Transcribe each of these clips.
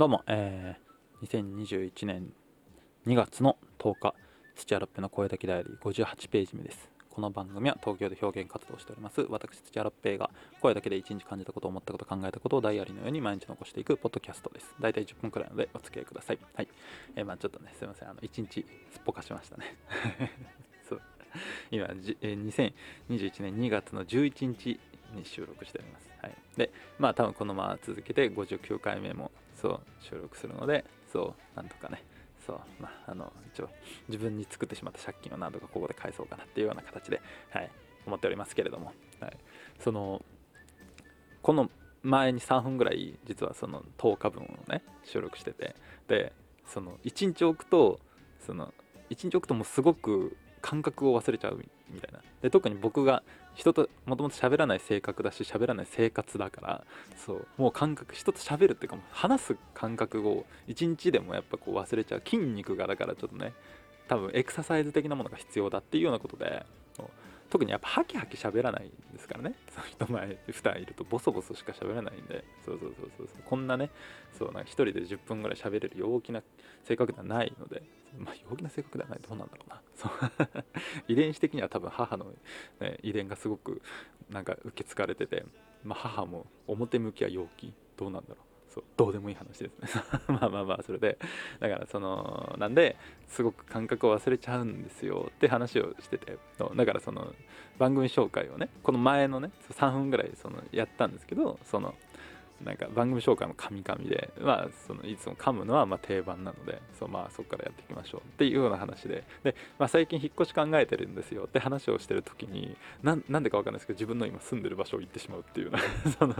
どうも、えー、2021年2月の10日、土屋ロッペの声だけダイアリー58ページ目です。この番組は東京で表現活動しております。私、土屋ロッペが声だけで一日感じたこと、思ったこと、考えたことをダイアリーのように毎日残していくポッドキャストです。大体10分くらいなのでお付き合いください。はい。えー、まあちょっとね、すいません。あの、1日すっぽかしましたね。そう。今、じえー、2021年2月の11日に収録しております。はい。で、まあ多分このまま続けて59回目もそう収録するのでそうなんとかね。そうまああの一応自分に作ってしまった借金を何とかここで返そうかなっていうような形ではい思っておりますけれども、はい、そのこの前に3分ぐらい実はその10日分をね収録してて。でその1日置くとその1日置くともうすごく感覚を忘れちゃうみたいな。で特に僕が人ともともと喋らない性格だし喋らない生活だからそうもう感覚人と喋るっていうかもう話す感覚を一日でもやっぱこう忘れちゃう。筋肉がだからちょっとね多分エクササイズ的なものが必要だっていうようなことで特にやっぱハキハキ喋らないんですからね。その人前で2人いるとボソボソしか喋らないんで。そうそうそうそうこんなねそうなんか1人で10分ぐらい喋れる陽気な性格ではないので。まあ陽気な性格ではないどうなんだろうな。そう。遺伝子的には多分母の、ね、遺伝がすごくなんか受け継がれてて、まあ、母も表向きは陽気。どうなんだろう。そうどうでもいい話です。ね まあまあまあそれで。だからそのなんですごく感覚を忘れちゃうんですよ。って話をしてて。だからその番組紹介をねこの前のね3分ぐらいそのやったんですけどそのなんか番組紹介もカミカミで、まあ、そのいつも噛むのはま定番なのでそう、まあ、そこからやっていきましょう。っていうような話で。で、まあ、最近引っ越し考えてるんですよ。って話をしてる時になんでか分かんないですけど自分の今住んでる場所を行ってしまうっていう。その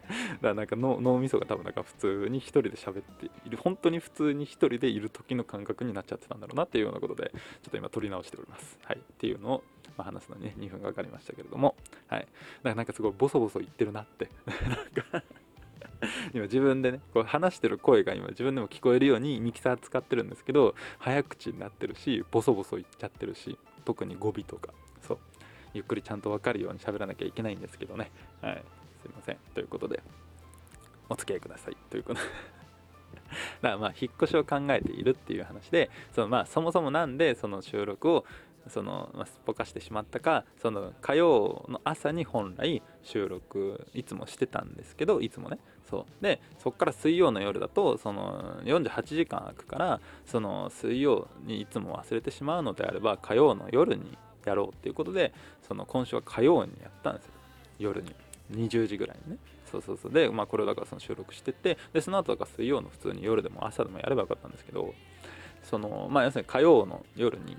らなんか脳脳みそが多分なんか普通に一人で喋っている本当に普通に一人でいる時の感覚になっちゃってたんだろうなっていうようなことでちょっと今撮り直しております。はい。っていうのを、まあ、話すのにね2分がかかりましたけれども。はい。だからなんかすごいボソボソ言ってるなって。なんか 今自分でねこう話してる声が今自分でも聞こえるようにミキサー使ってるんですけど早口になってるしボソボソ言っちゃってるし特に語尾とか。そう。ゆっくりちゃんと分かるように喋らなきゃいけないんですけどね。はい。すいません。ということでお付き合いください。ということで。だからまあ引っ越しを考えているっていう話でそのまあそもそもなんでその収録をその、まあ、すっぽかしてしまったかその火曜の朝に本来収録いつもしてたんですけどいつもね。そう。でそこから水曜の夜だとその48時間空くからその水曜にいつも忘れてしまうのであれば火曜の夜にやろうっていうことでその今週は火曜にやったんですよ。夜に。20時ぐらいにね。そうそうそう。でまあこれをだからその収録しててでその後だか水曜の普通に夜でも朝でもやればよかったんですけどそのまあ要するに火曜の夜に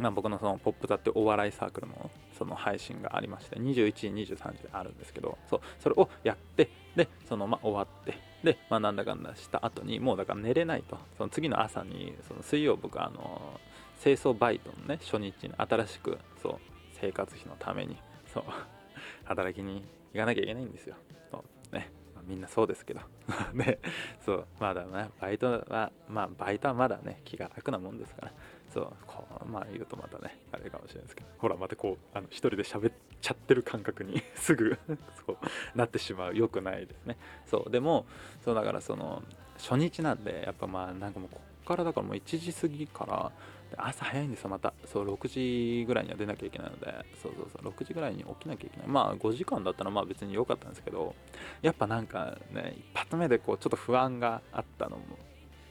まあ、僕のそのポップ座ってお笑いサークルのその配信がありまして21時23時であるんですけどそうそれをやってでそのまあ終わってでまあなんだかんだした後にもうだから寝れないと。その次の朝にその水曜僕あの清掃バイトのね初日に新しくそう生活費のためにそう 働きに行かなきゃいけないんですよ。そうね。みんなそうですけど。ね。そう。まだねバイトはまあバイトはまだね気が楽なもんですから。そう。こうまあ言うとまたねあれかもしれないですけど。ほらまたこうあの一人で喋っちゃってる感覚に すぐそうなってしまう。よくないですね。そう。でもそうだからその初日なんでやっぱまあなんかもうこっからだからもう1時過ぎから朝早いんですよまた。そう6時ぐらいには出なきゃいけないので。そうそうそう。6時ぐらいに起きなきゃいけない。まあ5時間だったらまあ別に良かったんですけど。やっぱなんかね一発目でこうちょっと不安があったのも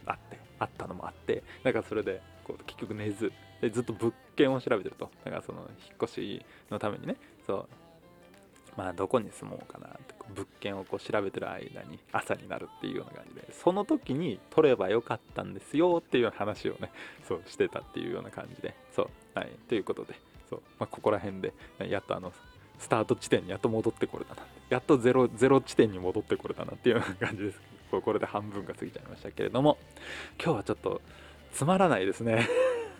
あって。あったのもあって。だからそれでこう結局寝ず。でずっと物件を調べてると。だからその引っ越しのためにね。そう。まあどこに住もうかなって物件をこう調べてる間に朝になるっていうような感じでその時に取ればよかったんですよっていう話をね そうしてたっていうような感じでそうはいということでそう、まあ、ここら辺でやっとあのスタート地点にやっと戻ってこれたなやっとゼロゼロ地点に戻ってこれたなっていうような感じです。これで半分が過ぎちゃいましたけれども今日はちょっとつまらないですね。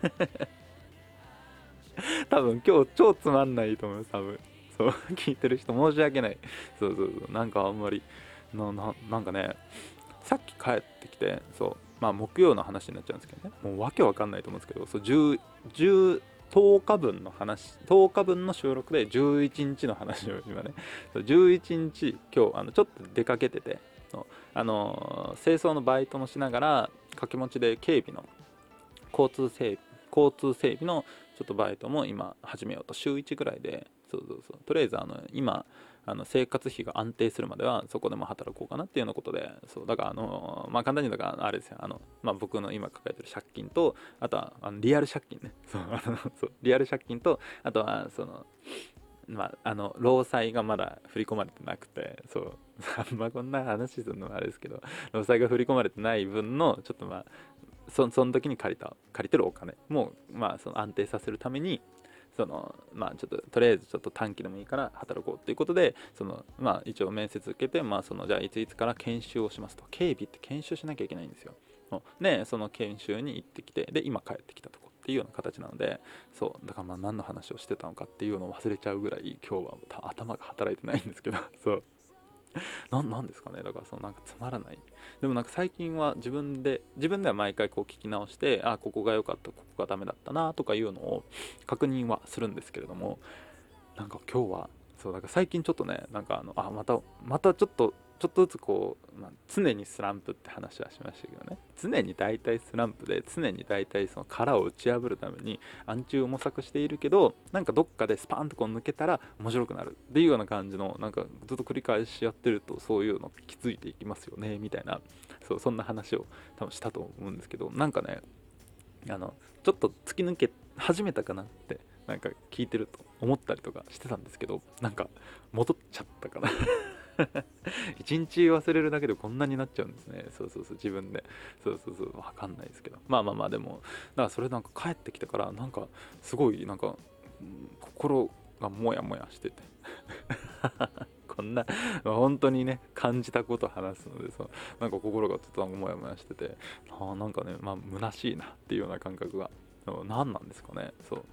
多分今日超つまんないと思います多分。そう 聞いてる人申し訳ない。そうそうそう。なんかあんまりななんかねさっき帰ってきてそう。まあ木曜の話になっちゃうんですけどね。もうわけわかんないと思うんですけどそう10 10 10日分の話10日分の収録で11日の話を今ね11日今日あのちょっと出かけててあの清掃のバイトもしながら掛け持ちで警備の交通整備交通整備のちょっとバイトも今始めようと。週1ぐらいでそうそうそう。とりあえずあの今あの生活費が安定するまではそこでも働こうかなっていうようなことでそう。だからあのまあ簡単に言うとあれですよ。あの、まあ、僕の今抱えてる借金とあとはあのリアル借金ね。そう。あ のそう。リアル借金とあとはそのまあ、あの労災がまだ振り込まれてなくて。そう。あんまこんな話するのはあれですけど労災が振り込まれてない分のちょっとまあそその時に借りた借りてるお金もまあその安定させるためにそのまあちょっととりあえずちょっと短期でもいいから働こうっていうことでそのまあ一応面接受けてまあそのじゃあいついつから研修をしますと。警備って研修しなきゃいけないんですよ。でその研修に行ってきてで今帰ってきたとこっていうような形なのでそうだからまあ何の話をしてたのかっていうのを忘れちゃうぐらい今日は頭が働いてないんですけど そう。なんですかね。だからそのなんかつまらない。でもなんか最近は自分で自分では毎回こう聞き直してあここが良かったここがダメだったなとかいうのを確認はするんですけれどもなんか今日はそうだから最近ちょっとねなんかあのあまたまたちょっとちょっとずつこう、まあ、常にスランプって話はしましたけどね。常に大体スランプで常に大体その殻を打ち破るために暗中を模索しているけどなんかどっかでスパンとこう抜けたら面白くなるっていうような感じのなんかずっと繰り返しやってるとそういうの気づいていきますよねみたいなそうそんな話を多分したと思うんですけどなんかねあのちょっと突き抜け始めたかなってなんか聞いてると思ったりとかしてたんですけどなんか戻っちゃったかな。一日忘れるだけでこんなになっちゃうんですね。そうそうそう自分で。そうそうそう。分かんないですけど。まあまあまあでもだからそれなんか帰ってきてからなんかすごいなんか心がモヤモヤしてて。こんな、本当にね感じたことを話すのでさなんか心がちょっとモヤモヤしてて。あなんかねまあ虚しいなっていうような感覚が何なんですかね。そう。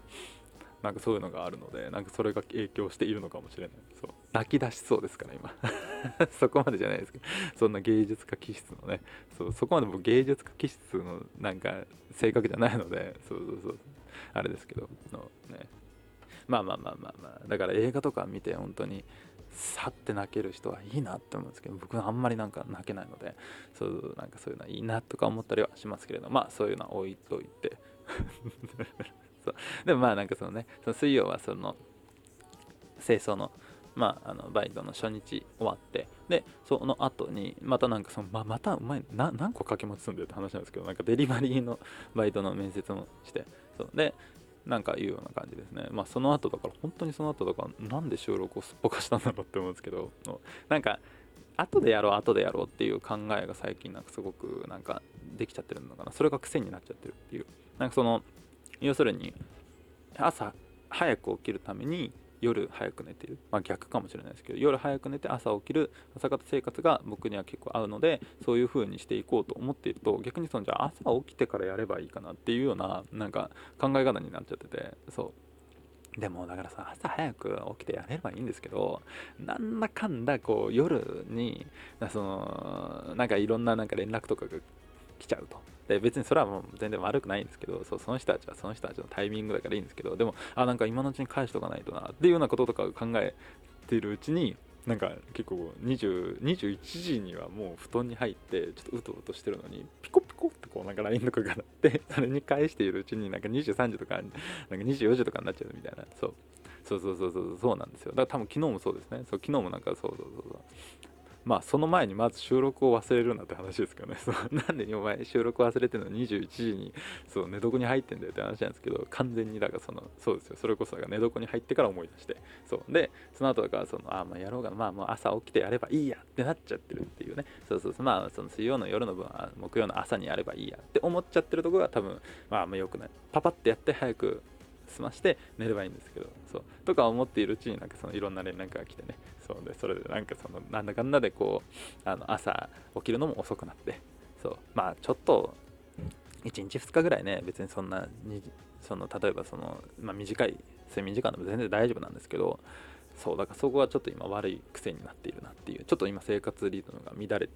なんかそういうのがあるのでなんかそれが影響しているのかもしれない。そう。泣き出しそうですから今。そこまでじゃないですけど。そんな芸術家気質のね。そうそこまで僕芸術家気質のなんか性格じゃないので。そうそうそう。あれですけど。のね。まあまあまあまあまあ。だから映画とか見て本当にさって泣ける人はいいなって思うんですけど。僕はあんまりなんか泣けないので。そうなんかそういうのはいいなとか思ったりはしますけれど。まあそういうのは置いといて。そう。でもまあなんかそのねその水曜はその清掃のまあ、あのバイトの初日終わってでその後にまたなんかそのままたお前何個掛け持ちすんだよって話なんですけどなんかデリバリーのバイトの面接もしてそうでなんかいうような感じですね。まあその後だから本当にその後だからなんで収録をすっぽかしたんだろうって思うんですけどなんか後でやろう後でやろうっていう考えが最近なんかすごくなんかできちゃってるのかな。それが癖になっちゃってるっていう。なんかその要するに朝早く起きるために夜早く寝てる、まあ、逆かもしれないですけど夜早く寝て朝起きる朝方生活が僕には結構合うのでそういう風にしていこうと思っていると逆にそのじゃあ朝起きてからやればいいかなっていうようななんか考え方になっちゃっててそう。でもだからさ朝早く起きてやればいいんですけどなんだかんだこう夜にそのなんかいろんななんか連絡とかが来ちゃうと。で別にそれはもう全然悪くないんですけどそうその人たちはその人たちのタイミングだからいいんですけどでもあなんか今のうちに返しとかないとなっていうようなこととかを考えているうちになんか結構20 21時にはもう布団に入ってちょっとうとうとしてるのにピコピコってこうなんか LINE とかが鳴って それに返しているうちになんか23時とかなんか24時とかになっちゃうみたいな。そう。そうそうそうそうそうなんですよ。だから多分昨日もそうですね。そう昨日もなんかそうそうそうそう。まあその前にまず収録を忘れるなって話ですけどね。そうなんでお前収録忘れてるの？21時にそう寝床に入ってんだよって話なんですけど完全にだからそのそうですよ。それこそが寝床に入ってから思い出して。そう。でその後だからそのあまあやろうがまあもう朝起きてやればいいやってなっちゃってるっていうね。そうそうそう。まあその水曜の夜の分は木曜の朝にやればいいやって思っちゃってるところが多分まああんま良くない。パパってやって早く済まして寝ればいいんですけどそうとか思っているうちになんかそのいろんな連絡が来てね。そうでそれでなんかそのなんだかんだでこうあの朝起きるのも遅くなってそうまあちょっと1日2日ぐらいね別にそんなにその例えばその、まあ、短い睡眠時間でも全然大丈夫なんですけどそうだからそこはちょっと今悪い癖になっているなっていうちょっと今生活リズムが乱れ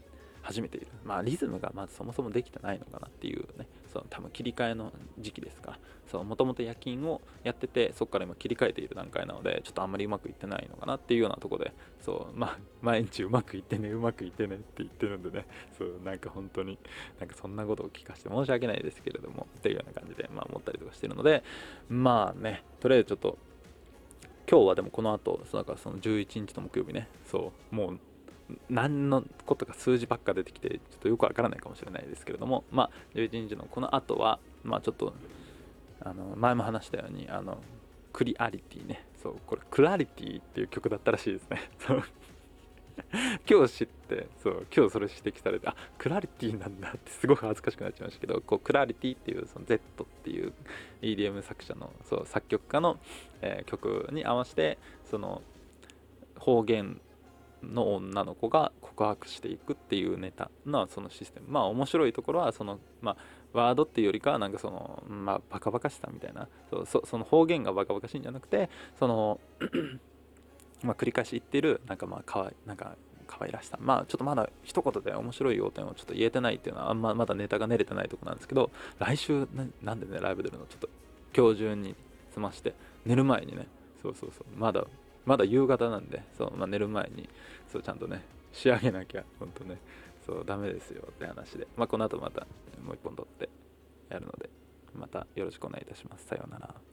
始めているまあリズムがまずそもそもできてないのかなっていうその多分切り替えの時期ですか。もともと夜勤をやっててそこから今切り替えている段階なのでちょっとあんまりうまくいってないのかなっていうようなとこでそうま毎日うまくいってねうまくいってねって言ってるんでね。そうなんか本当になんかそんなことを聞かせて申し訳ないですけれどもっていうような感じでまあ思ったりとかしてるのでまあねとりあえずちょっと今日はでもこの後なんかその11日の木曜日ね。そうもう何のことか数字ばっか出てきてちょっとよくわからないかもしれないですけれどもまあ11日のこの後はまあちょっとあの前も話したようにあのクリアリティね。そうこれクラリティっていう曲だったらしいですね。そう。今日知ってそう今日それ指摘されてあクラリティなんだってすごく恥ずかしくなっちゃいましたけどこうクラリティっていうその Z っていう EDM 作者のそう作曲家の、えー、曲に合わせてその方言の女の子が告白していくっていうネタのそのシステム。まあ面白いところはそのまあワードっていうよりかはなんかそのまあバカバカしさみたいな。そその方言がバカバカしいんじゃなくてその まあ繰り返し言ってるなんかまあかわいなんか可愛らしさ。まあちょっとまだ一言で面白い要点をちょっと言えてないっていうのはあんままだネタが練れてないとこなんですけど来週なんでねライブ出るの？ちょっと今日中に済まして寝る前にね。そうそうそう。まだまだ夕方なんでそう、まあ、寝る前にそうちゃんとね仕上げなきゃほんとねそうダメですよって話で、まあ、この後またもう一本撮ってやるのでまたよろしくお願いいたします。さようなら。